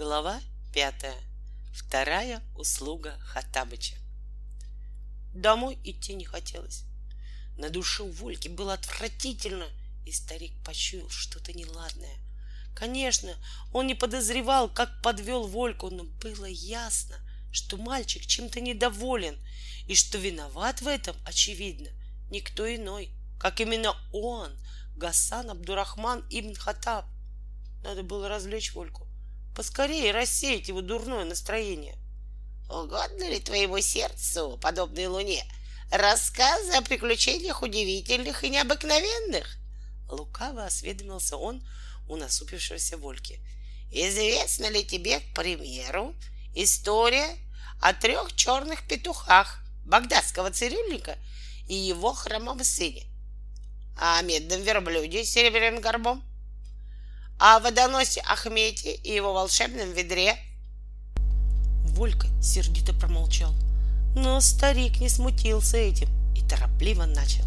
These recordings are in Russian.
Глава пятая. Вторая услуга Хаттабыча. Домой идти не хотелось. На душе у Вольки было отвратительно, и старик почуял что-то неладное. Конечно, он не подозревал, как подвел Вольку, но было ясно, что мальчик чем-то недоволен, и что виноват в этом, очевидно, никто иной, как именно он, Гасан Абдурахман Ибн Хаттаб. Надо было развлечь Вольку поскорее рассеять его дурное настроение. Угодно ли твоему сердцу, подобной луне, рассказы о приключениях удивительных и необыкновенных? Лукаво осведомился он у насупившегося Вольки. Известна ли тебе, к примеру, история о трех черных петухах багдадского цирюльника и его хромом сыне, о медном верблюде с серебряным горбом, о водоносе Ахмете и его волшебном ведре. Волька сердито промолчал, но старик не смутился этим и торопливо начал.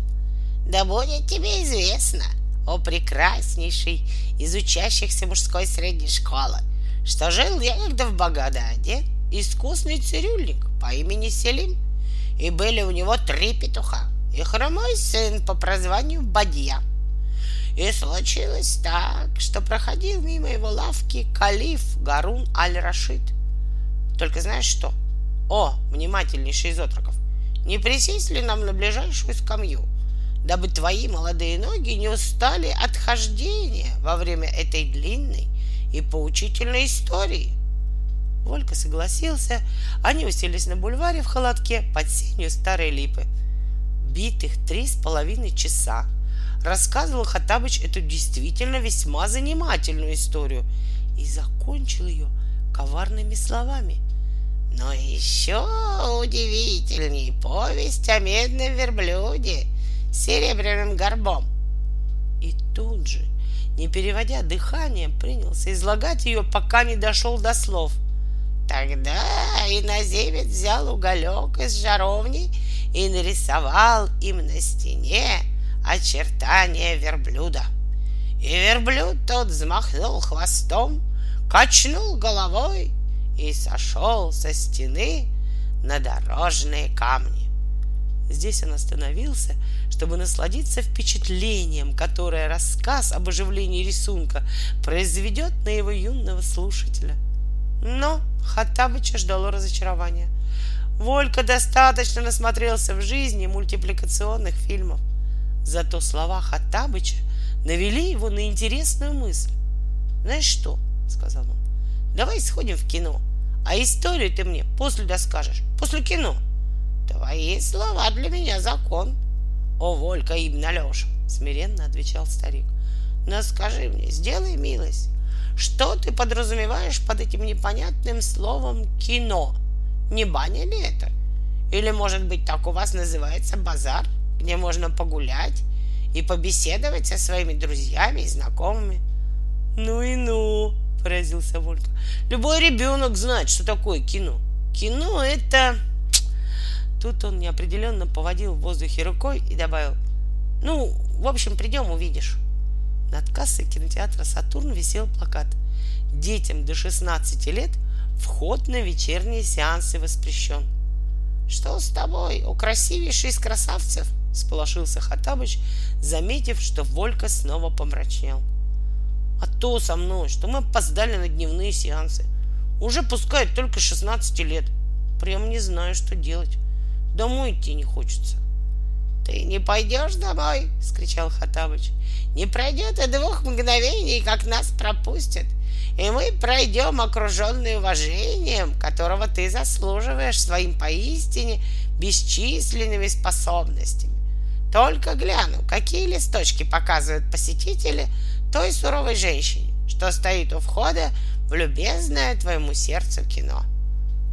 Да будет тебе известно, о прекраснейший из учащихся мужской средней школы, что жил некогда в Багададе искусный цирюльник по имени Селим, и были у него три петуха и хромой сын по прозванию Бадья — и случилось так, что проходил мимо его лавки калиф Гарун Аль-Рашид. Только знаешь что? О, внимательнейший из отроков, не присесть ли нам на ближайшую скамью, дабы твои молодые ноги не устали от хождения во время этой длинной и поучительной истории? Волька согласился, они уселись на бульваре в холодке под сенью старой липы. Битых три с половиной часа рассказывал Хаттабыч эту действительно весьма занимательную историю и закончил ее коварными словами. Но еще удивительней повесть о медном верблюде с серебряным горбом. И тут же, не переводя дыхание, принялся излагать ее, пока не дошел до слов. Тогда иноземец взял уголек из жаровни и нарисовал им на стене очертания верблюда. И верблюд тот взмахнул хвостом, качнул головой и сошел со стены на дорожные камни. Здесь он остановился, чтобы насладиться впечатлением, которое рассказ об оживлении рисунка произведет на его юного слушателя. Но Хаттабыча ждало разочарование. Волька достаточно насмотрелся в жизни мультипликационных фильмов. Зато слова Хаттабыча навели его на интересную мысль. «Знаешь что?» — сказал он. «Давай сходим в кино, а историю ты мне после доскажешь, после кино». «Твои слова для меня закон». «О, Волька Ибн Алеша!» — смиренно отвечал старик. «Но скажи мне, сделай милость, что ты подразумеваешь под этим непонятным словом «кино»? Не баня ли это? Или, может быть, так у вас называется базар?» Где можно погулять и побеседовать со своими друзьями и знакомыми. Ну и ну, поразился Волька. Любой ребенок знает, что такое кино. Кино это... Тут он неопределенно поводил в воздухе рукой и добавил. Ну, в общем, придем, увидишь. Над кассой кинотеатра «Сатурн» висел плакат. Детям до 16 лет вход на вечерние сеансы воспрещен. Что с тобой, у красивейший из красавцев? — сполошился Хатабыч, заметив, что Волька снова помрачнел. «А то со мной, что мы опоздали на дневные сеансы. Уже пускают только 16 лет. Прям не знаю, что делать. Домой идти не хочется». «Ты не пойдешь домой?» — скричал Хатабыч. «Не пройдет и двух мгновений, как нас пропустят, и мы пройдем окруженный уважением, которого ты заслуживаешь своим поистине бесчисленными способностями. Только гляну, какие листочки показывают посетители той суровой женщине, что стоит у входа в любезное твоему сердцу кино.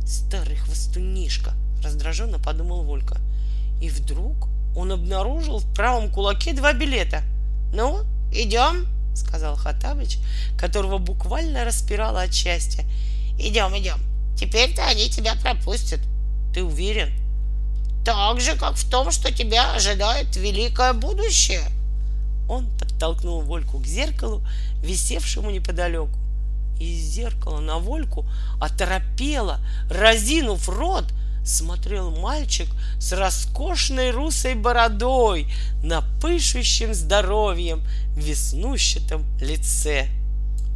Старый хвостунишка, раздраженно подумал Волька. И вдруг он обнаружил в правом кулаке два билета. Ну, идем, сказал Хатабыч, которого буквально распирало от счастья. Идем, идем. Теперь-то они тебя пропустят. Ты уверен? Так же, как в том, что тебя ожидает великое будущее. Он подтолкнул Вольку к зеркалу, висевшему неподалеку, Из зеркала на Вольку оторопела, разинув рот, смотрел мальчик с роскошной русой бородой на пышущем здоровьем веснущатом лице.